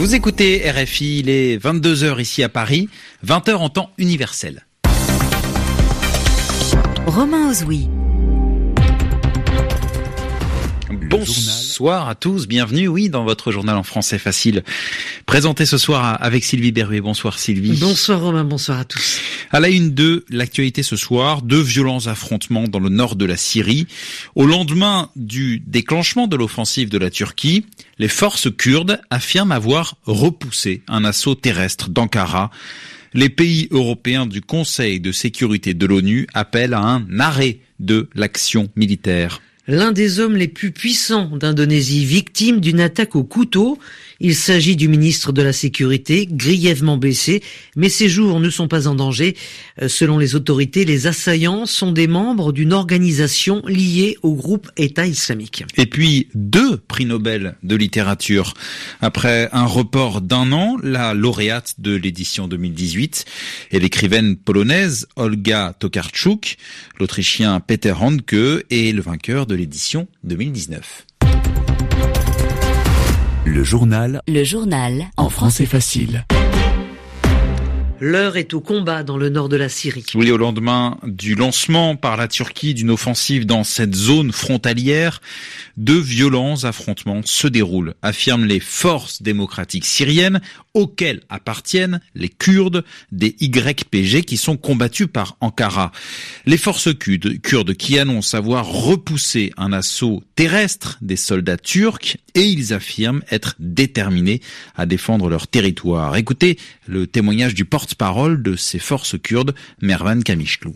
Vous écoutez RFI, il est 22h ici à Paris, 20h en temps universel. Romain Ozoui. Bonsoir à tous, bienvenue, oui, dans votre journal en français facile. Présenté ce soir avec Sylvie Berruet. Bonsoir Sylvie. Bonsoir Romain, bonsoir à tous. À la une de l'actualité ce soir, deux violents affrontements dans le nord de la Syrie. Au lendemain du déclenchement de l'offensive de la Turquie, les forces kurdes affirment avoir repoussé un assaut terrestre d'Ankara. Les pays européens du Conseil de sécurité de l'ONU appellent à un arrêt de l'action militaire l'un des hommes les plus puissants d'Indonésie, victime d'une attaque au couteau. Il s'agit du ministre de la Sécurité, grièvement blessé, mais ses jours ne sont pas en danger. Euh, selon les autorités, les assaillants sont des membres d'une organisation liée au groupe État islamique. Et puis, deux prix Nobel de littérature. Après un report d'un an, la lauréate de l'édition 2018 est l'écrivaine polonaise Olga Tokarczuk, l'autrichien Peter Handke et le vainqueur de l'édition 2019. Le journal. Le journal. En français facile. L'heure est au combat dans le nord de la Syrie. Oui, au lendemain du lancement par la Turquie d'une offensive dans cette zone frontalière, deux violents affrontements se déroulent, affirment les forces démocratiques syriennes auxquelles appartiennent les Kurdes des YPG qui sont combattus par Ankara. Les forces kurdes qui annoncent avoir repoussé un assaut terrestre des soldats turcs et ils affirment être déterminés à défendre leur territoire. Écoutez le témoignage du porte-parole de ces forces kurdes, Mervan Kamishklou.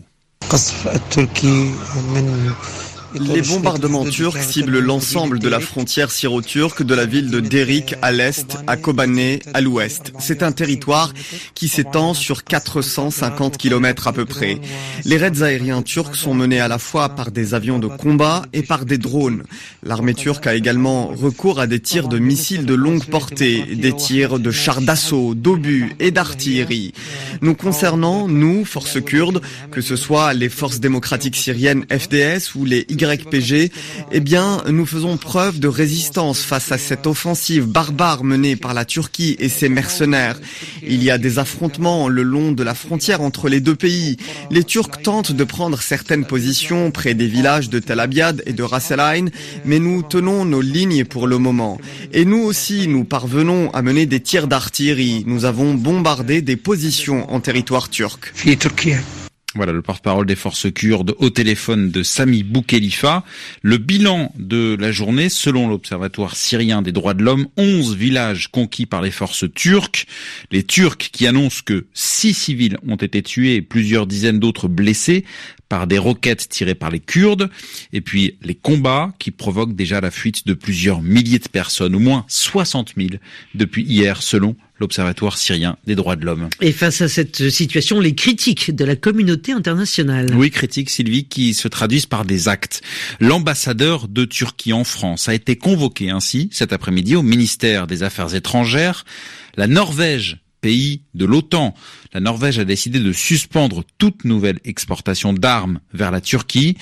Les bombardements turcs ciblent l'ensemble de la frontière syro-turque de la ville de Derik à l'est, à Kobané à l'ouest. C'est un territoire qui s'étend sur 450 km à peu près. Les raids aériens turcs sont menés à la fois par des avions de combat et par des drones. L'armée turque a également recours à des tirs de missiles de longue portée, des tirs de chars d'assaut, d'obus et d'artillerie. Nous concernant, nous, forces kurdes, que ce soit les forces démocratiques syriennes FDS ou les YPG, eh bien, nous faisons preuve de résistance face à cette offensive barbare menée par la Turquie et ses mercenaires. Il y a des affrontements le long de la frontière entre les deux pays. Les Turcs tentent de prendre certaines positions près des villages de Tel et de Ras mais nous tenons nos lignes pour le moment. Et nous aussi, nous parvenons à mener des tirs d'artillerie. Nous avons bombardé des positions en territoire turc. Voilà le porte-parole des forces kurdes au téléphone de Sami Boukhelifa. Le bilan de la journée, selon l'Observatoire syrien des droits de l'homme, 11 villages conquis par les forces turques. Les Turcs qui annoncent que 6 civils ont été tués et plusieurs dizaines d'autres blessés par des roquettes tirées par les Kurdes, et puis les combats qui provoquent déjà la fuite de plusieurs milliers de personnes, au moins 60 000 depuis hier selon l'Observatoire syrien des droits de l'homme. Et face à cette situation, les critiques de la communauté internationale. Oui, critiques, Sylvie, qui se traduisent par des actes. L'ambassadeur de Turquie en France a été convoqué ainsi cet après-midi au ministère des Affaires étrangères. La Norvège pays de l'OTAN. La Norvège a décidé de suspendre toute nouvelle exportation d'armes vers la Turquie.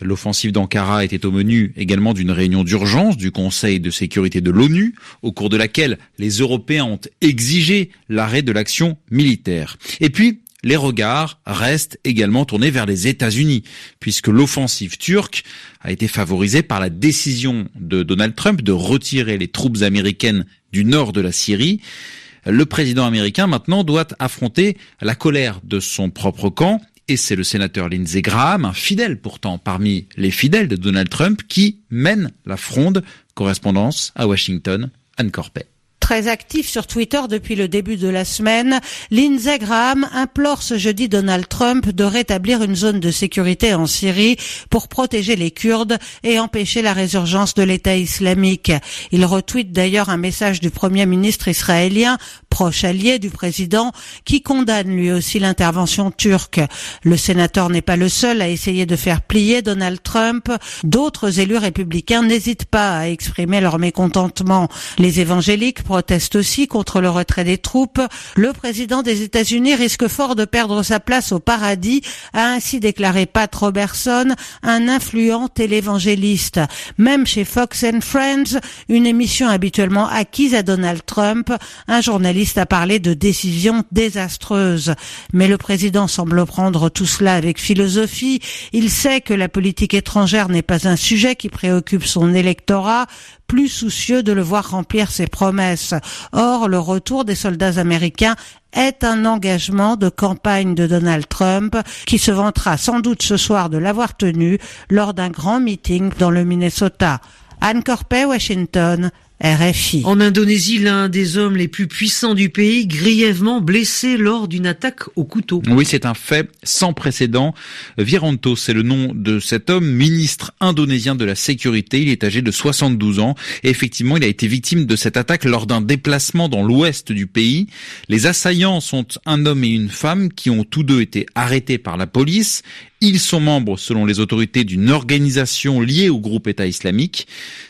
L'offensive d'Ankara était au menu également d'une réunion d'urgence du Conseil de sécurité de l'ONU, au cours de laquelle les Européens ont exigé l'arrêt de l'action militaire. Et puis, les regards restent également tournés vers les États-Unis, puisque l'offensive turque a été favorisée par la décision de Donald Trump de retirer les troupes américaines du nord de la Syrie le président américain maintenant doit affronter la colère de son propre camp et c'est le sénateur Lindsey Graham, un fidèle pourtant parmi les fidèles de Donald Trump, qui mène la fronde. Correspondance à Washington, Anne Corpet très actif sur Twitter depuis le début de la semaine, Lindsey Graham implore ce jeudi Donald Trump de rétablir une zone de sécurité en Syrie pour protéger les Kurdes et empêcher la résurgence de l'État islamique. Il retweet d'ailleurs un message du Premier ministre israélien, proche allié du président, qui condamne lui aussi l'intervention turque. Le sénateur n'est pas le seul à essayer de faire plier Donald Trump. D'autres élus républicains n'hésitent pas à exprimer leur mécontentement. Les évangéliques proteste aussi contre le retrait des troupes. Le président des États-Unis risque fort de perdre sa place au paradis, a ainsi déclaré Pat Robertson, un influent télévangéliste. Même chez Fox and Friends, une émission habituellement acquise à Donald Trump, un journaliste a parlé de décisions désastreuses. Mais le président semble prendre tout cela avec philosophie. Il sait que la politique étrangère n'est pas un sujet qui préoccupe son électorat, plus soucieux de le voir remplir ses promesses. Or, le retour des soldats américains est un engagement de campagne de Donald Trump qui se vantera sans doute ce soir de l'avoir tenu lors d'un grand meeting dans le Minnesota. Anne Corpet, Washington, RFI. En Indonésie, l'un des hommes les plus puissants du pays, grièvement blessé lors d'une attaque au couteau. Oui, c'est un fait sans précédent. Viranto, c'est le nom de cet homme, ministre indonésien de la sécurité. Il est âgé de 72 ans. Et effectivement, il a été victime de cette attaque lors d'un déplacement dans l'ouest du pays. Les assaillants sont un homme et une femme qui ont tous deux été arrêtés par la police ils sont membres, selon les autorités, d'une organisation liée au groupe État islamique.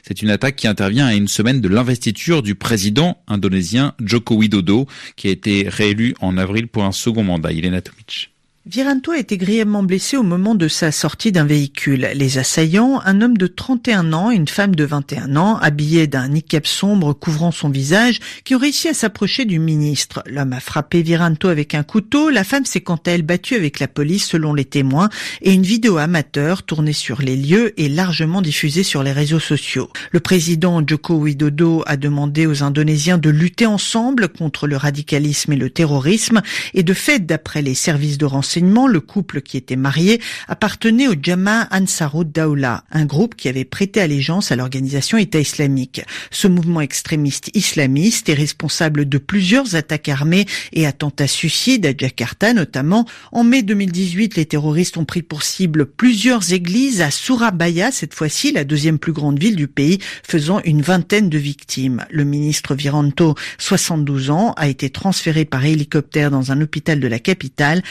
C'est une attaque qui intervient à une semaine de l'investiture du président indonésien Joko Widodo, qui a été réélu en avril pour un second mandat. Ilena Tomic. Viranto a été grièvement blessé au moment de sa sortie d'un véhicule. Les assaillants, un homme de 31 ans et une femme de 21 ans, habillés d'un niqab sombre couvrant son visage, qui ont réussi à s'approcher du ministre. L'homme a frappé Viranto avec un couteau, la femme s'est quant à elle battue avec la police selon les témoins, et une vidéo amateur tournée sur les lieux est largement diffusée sur les réseaux sociaux. Le président Joko Widodo a demandé aux Indonésiens de lutter ensemble contre le radicalisme et le terrorisme, et de fait, d'après les services de renseignement, le couple qui était marié appartenait au Jama Ansarud Daula, un groupe qui avait prêté allégeance à l'organisation État islamique. Ce mouvement extrémiste islamiste est responsable de plusieurs attaques armées et attentats suicides à Jakarta notamment. En mai 2018, les terroristes ont pris pour cible plusieurs églises à Surabaya, cette fois-ci la deuxième plus grande ville du pays, faisant une vingtaine de victimes. Le ministre Viranto, 72 ans, a été transféré par hélicoptère dans un hôpital de la capitale.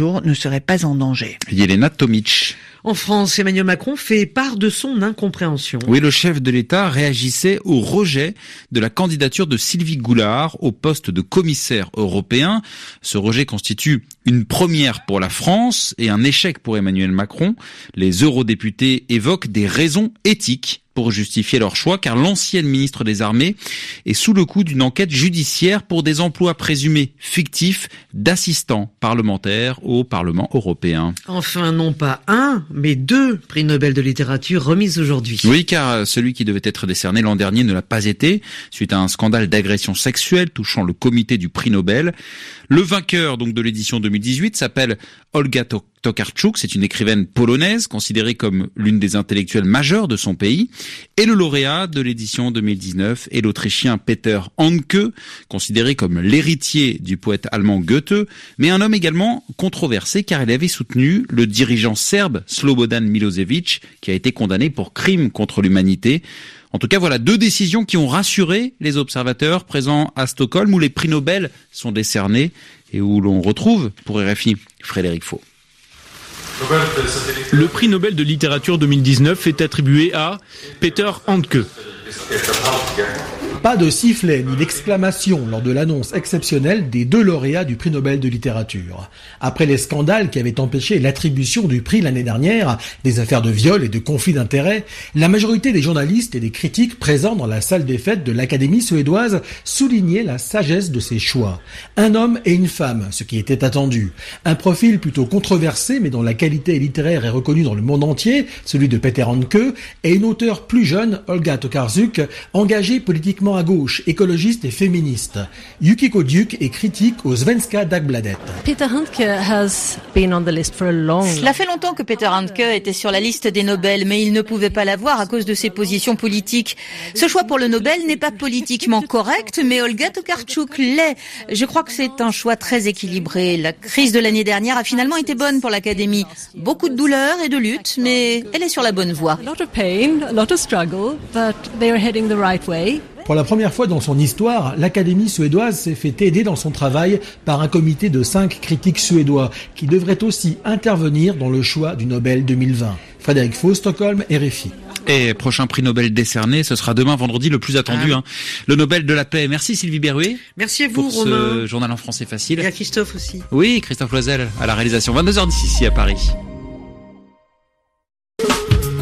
Ne serait pas en danger. Yelena Tomic. En France, Emmanuel Macron fait part de son incompréhension. Oui, le chef de l'État réagissait au rejet de la candidature de Sylvie Goulard au poste de commissaire européen. Ce rejet constitue une première pour la France et un échec pour Emmanuel Macron. Les eurodéputés évoquent des raisons éthiques pour justifier leur choix, car l'ancienne ministre des Armées est sous le coup d'une enquête judiciaire pour des emplois présumés fictifs d'assistants parlementaires au Parlement européen. Enfin, non pas un, mais deux prix Nobel de littérature remis aujourd'hui. Oui, car celui qui devait être décerné l'an dernier ne l'a pas été, suite à un scandale d'agression sexuelle touchant le comité du prix Nobel. Le vainqueur donc de l'édition 2018 s'appelle Olga Tokarczuk, c'est une écrivaine polonaise considérée comme l'une des intellectuelles majeures de son pays, et le lauréat de l'édition 2019 est l'Autrichien Peter Handke, considéré comme l'héritier du poète allemand Goethe, mais un homme également controversé car il avait soutenu le dirigeant serbe Slobodan Milosevic, qui a été condamné pour crime contre l'humanité. En tout cas, voilà deux décisions qui ont rassuré les observateurs présents à Stockholm où les prix Nobel sont décernés et où l'on retrouve pour RFI Frédéric Faux. Le prix Nobel de littérature 2019 est attribué à Peter Handke. Pas de sifflet ni d'exclamation lors de l'annonce exceptionnelle des deux lauréats du prix Nobel de littérature. Après les scandales qui avaient empêché l'attribution du prix l'année dernière, des affaires de viol et de conflits d'intérêts, la majorité des journalistes et des critiques présents dans la salle des fêtes de l'Académie suédoise soulignaient la sagesse de ses choix. Un homme et une femme, ce qui était attendu. Un profil plutôt controversé mais dont la qualité littéraire est reconnue dans le monde entier, celui de Peter Handke, et une auteure plus jeune, Olga Tokarczuk, engagée politiquement à gauche, écologiste et féministe. Yukiko Duke est critique au Svenska Dagbladet. Peter Handke has been on the list for a long Cela fait longtemps que Peter Handke était sur la liste des Nobel, mais il ne pouvait pas l'avoir à cause de ses positions politiques. Ce choix pour le Nobel n'est pas politiquement correct, mais Olga Tokarczuk l'est. Je crois que c'est un choix très équilibré. La crise de l'année dernière a finalement été bonne pour l'Académie. Beaucoup de douleur et de lutte, mais elle est sur la bonne voie. A lot of pain, a lot of struggle, but they are heading the right way. Pour la première fois dans son histoire, l'Académie suédoise s'est fait aider dans son travail par un comité de cinq critiques suédois qui devraient aussi intervenir dans le choix du Nobel 2020. Frédéric Faux, Stockholm, RFI. Et prochain prix Nobel décerné, ce sera demain vendredi le plus attendu, ah hein. le Nobel de la paix. Merci Sylvie Berruet. Merci à vous pour ce journal en français facile. Et à Christophe aussi. Oui, Christophe Loisel à la réalisation. 22h d'ici à Paris.